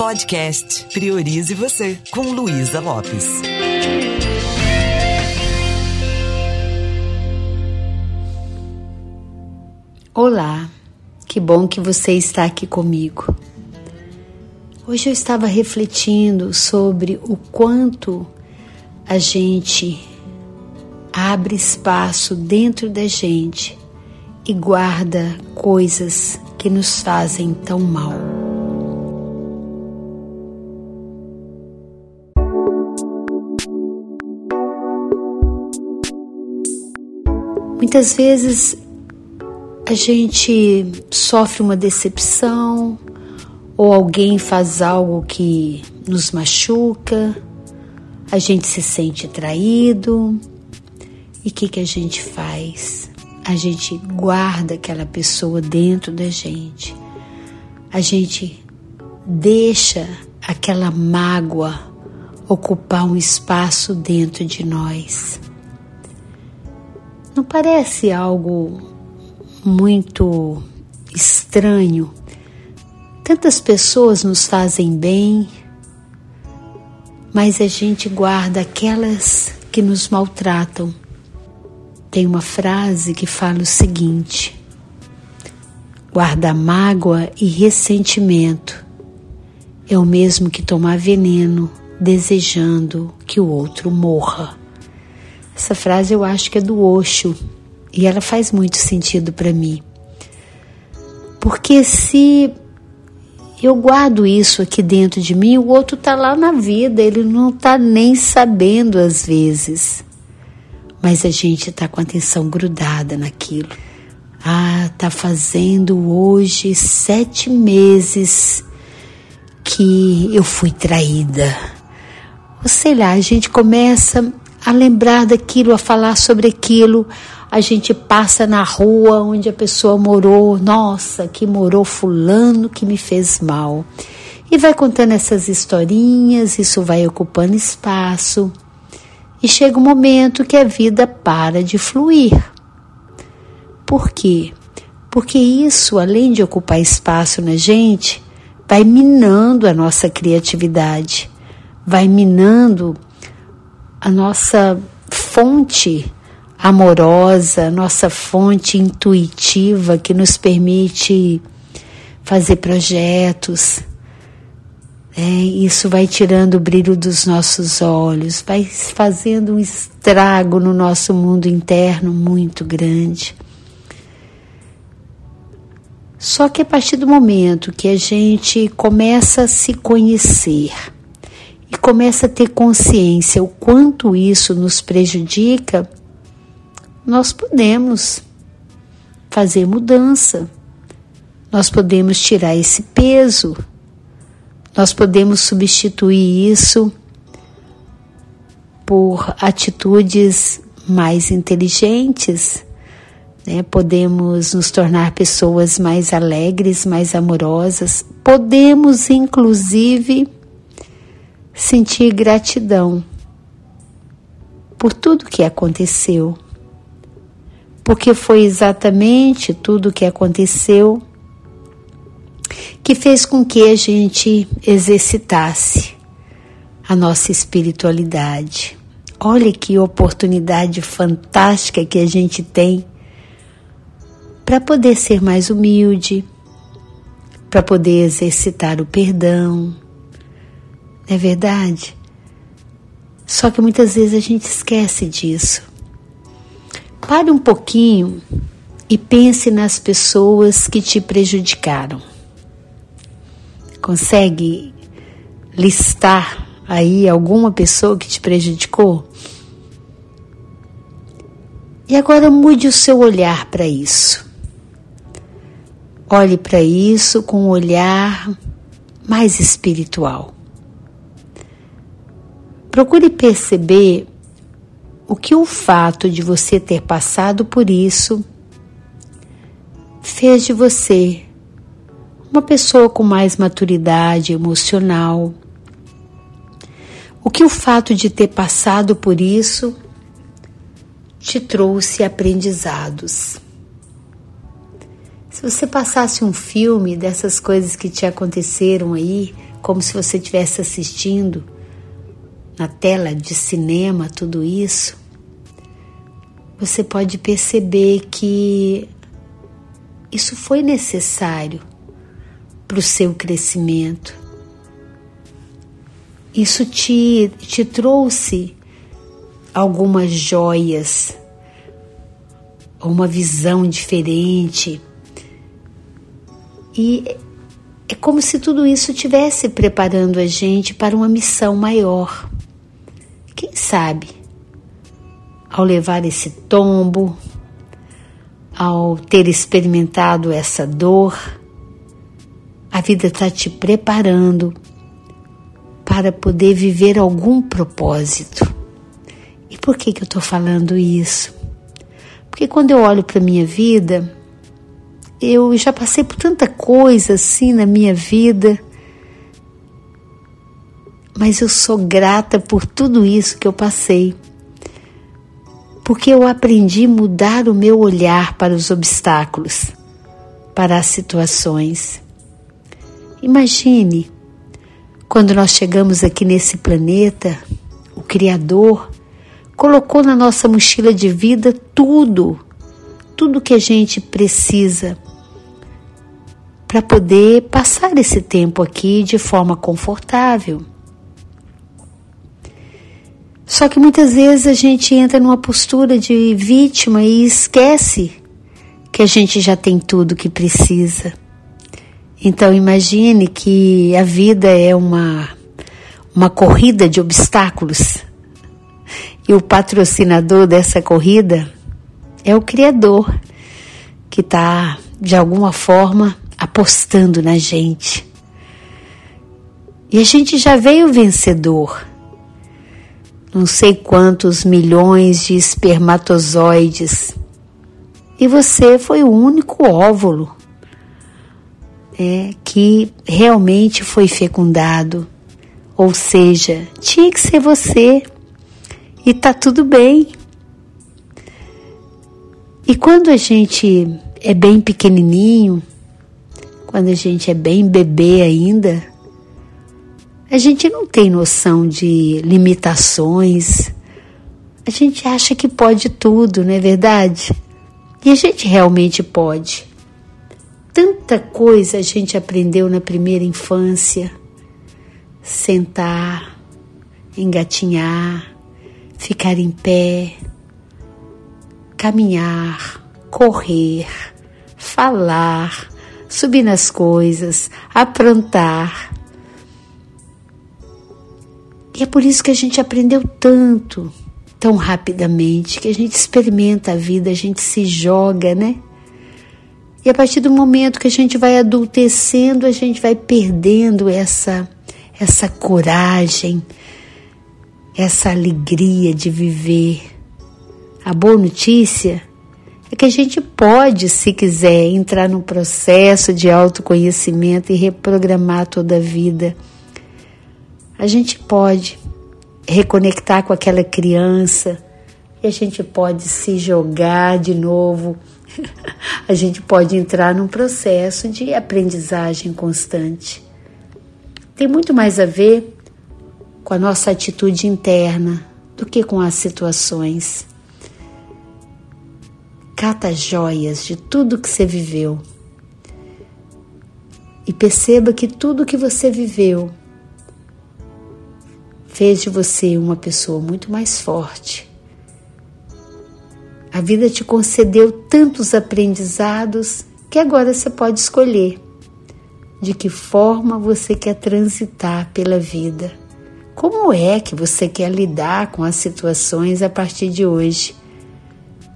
Podcast Priorize Você, com Luísa Lopes. Olá, que bom que você está aqui comigo. Hoje eu estava refletindo sobre o quanto a gente abre espaço dentro da gente e guarda coisas que nos fazem tão mal. Muitas vezes a gente sofre uma decepção ou alguém faz algo que nos machuca, a gente se sente traído. E o que, que a gente faz? A gente guarda aquela pessoa dentro da gente. A gente deixa aquela mágoa ocupar um espaço dentro de nós. Não parece algo muito estranho. Tantas pessoas nos fazem bem, mas a gente guarda aquelas que nos maltratam. Tem uma frase que fala o seguinte: guarda mágoa e ressentimento é o mesmo que tomar veneno desejando que o outro morra. Essa frase eu acho que é do Osho e ela faz muito sentido para mim. Porque se eu guardo isso aqui dentro de mim, o outro tá lá na vida, ele não tá nem sabendo às vezes. Mas a gente tá com a atenção grudada naquilo. Ah, tá fazendo hoje sete meses que eu fui traída. Ou sei lá, a gente começa a lembrar daquilo, a falar sobre aquilo. A gente passa na rua onde a pessoa morou, nossa, que morou fulano que me fez mal. E vai contando essas historinhas, isso vai ocupando espaço. E chega um momento que a vida para de fluir. Por quê? Porque isso, além de ocupar espaço na gente, vai minando a nossa criatividade, vai minando a nossa fonte amorosa, nossa fonte intuitiva que nos permite fazer projetos. É, isso vai tirando o brilho dos nossos olhos, vai fazendo um estrago no nosso mundo interno muito grande. Só que a partir do momento que a gente começa a se conhecer, começa a ter consciência o quanto isso nos prejudica, nós podemos fazer mudança, nós podemos tirar esse peso, nós podemos substituir isso por atitudes mais inteligentes, né? podemos nos tornar pessoas mais alegres, mais amorosas, podemos inclusive sentir gratidão por tudo que aconteceu, porque foi exatamente tudo que aconteceu que fez com que a gente exercitasse a nossa espiritualidade. Olha que oportunidade fantástica que a gente tem para poder ser mais humilde, para poder exercitar o perdão, é verdade? Só que muitas vezes a gente esquece disso. Pare um pouquinho e pense nas pessoas que te prejudicaram. Consegue listar aí alguma pessoa que te prejudicou? E agora mude o seu olhar para isso. Olhe para isso com um olhar mais espiritual. Procure perceber o que o fato de você ter passado por isso fez de você uma pessoa com mais maturidade emocional. O que o fato de ter passado por isso te trouxe aprendizados. Se você passasse um filme dessas coisas que te aconteceram aí, como se você estivesse assistindo na tela de cinema tudo isso, você pode perceber que isso foi necessário para o seu crescimento. Isso te, te trouxe algumas joias, uma visão diferente. E é como se tudo isso estivesse preparando a gente para uma missão maior. Sabe, ao levar esse tombo, ao ter experimentado essa dor, a vida está te preparando para poder viver algum propósito. E por que, que eu estou falando isso? Porque quando eu olho para a minha vida, eu já passei por tanta coisa assim na minha vida, mas eu sou grata por tudo isso que eu passei, porque eu aprendi a mudar o meu olhar para os obstáculos, para as situações. Imagine quando nós chegamos aqui nesse planeta, o Criador colocou na nossa mochila de vida tudo, tudo que a gente precisa para poder passar esse tempo aqui de forma confortável. Só que muitas vezes a gente entra numa postura de vítima e esquece que a gente já tem tudo que precisa. Então imagine que a vida é uma, uma corrida de obstáculos e o patrocinador dessa corrida é o Criador, que está de alguma forma apostando na gente. E a gente já veio vencedor. Não sei quantos milhões de espermatozoides. E você foi o único óvulo é, que realmente foi fecundado. Ou seja, tinha que ser você. E tá tudo bem. E quando a gente é bem pequenininho, quando a gente é bem bebê ainda, a gente não tem noção de limitações. A gente acha que pode tudo, não é verdade? E a gente realmente pode. Tanta coisa a gente aprendeu na primeira infância: sentar, engatinhar, ficar em pé, caminhar, correr, falar, subir nas coisas, aprontar. E é por isso que a gente aprendeu tanto, tão rapidamente, que a gente experimenta a vida, a gente se joga, né? E a partir do momento que a gente vai adultecendo, a gente vai perdendo essa essa coragem, essa alegria de viver. A boa notícia é que a gente pode, se quiser, entrar num processo de autoconhecimento e reprogramar toda a vida. A gente pode reconectar com aquela criança e a gente pode se jogar de novo a gente pode entrar num processo de aprendizagem constante. Tem muito mais a ver com a nossa atitude interna do que com as situações. Cata joias de tudo que você viveu e perceba que tudo que você viveu fez de você uma pessoa muito mais forte a vida te concedeu tantos aprendizados que agora você pode escolher de que forma você quer transitar pela vida. Como é que você quer lidar com as situações a partir de hoje?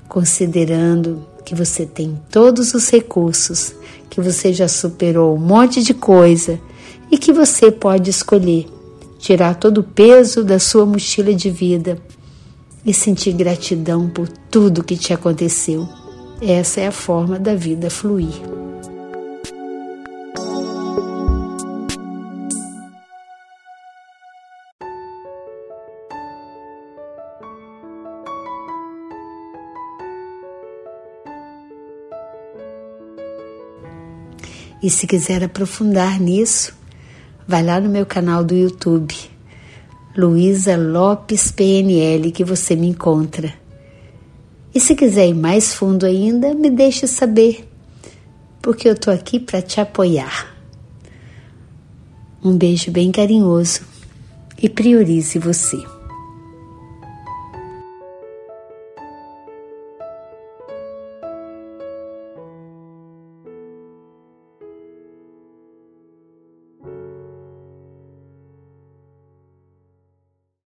Considerando que você tem todos os recursos, que você já superou um monte de coisa e que você pode escolher tirar todo o peso da sua mochila de vida e sentir gratidão por tudo que te aconteceu. Essa é a forma da vida fluir. E se quiser aprofundar nisso, vai lá no meu canal do YouTube, Luísa Lopes PNL, que você me encontra. E se quiser ir mais fundo ainda, me deixe saber, porque eu tô aqui para te apoiar. Um beijo bem carinhoso e priorize você.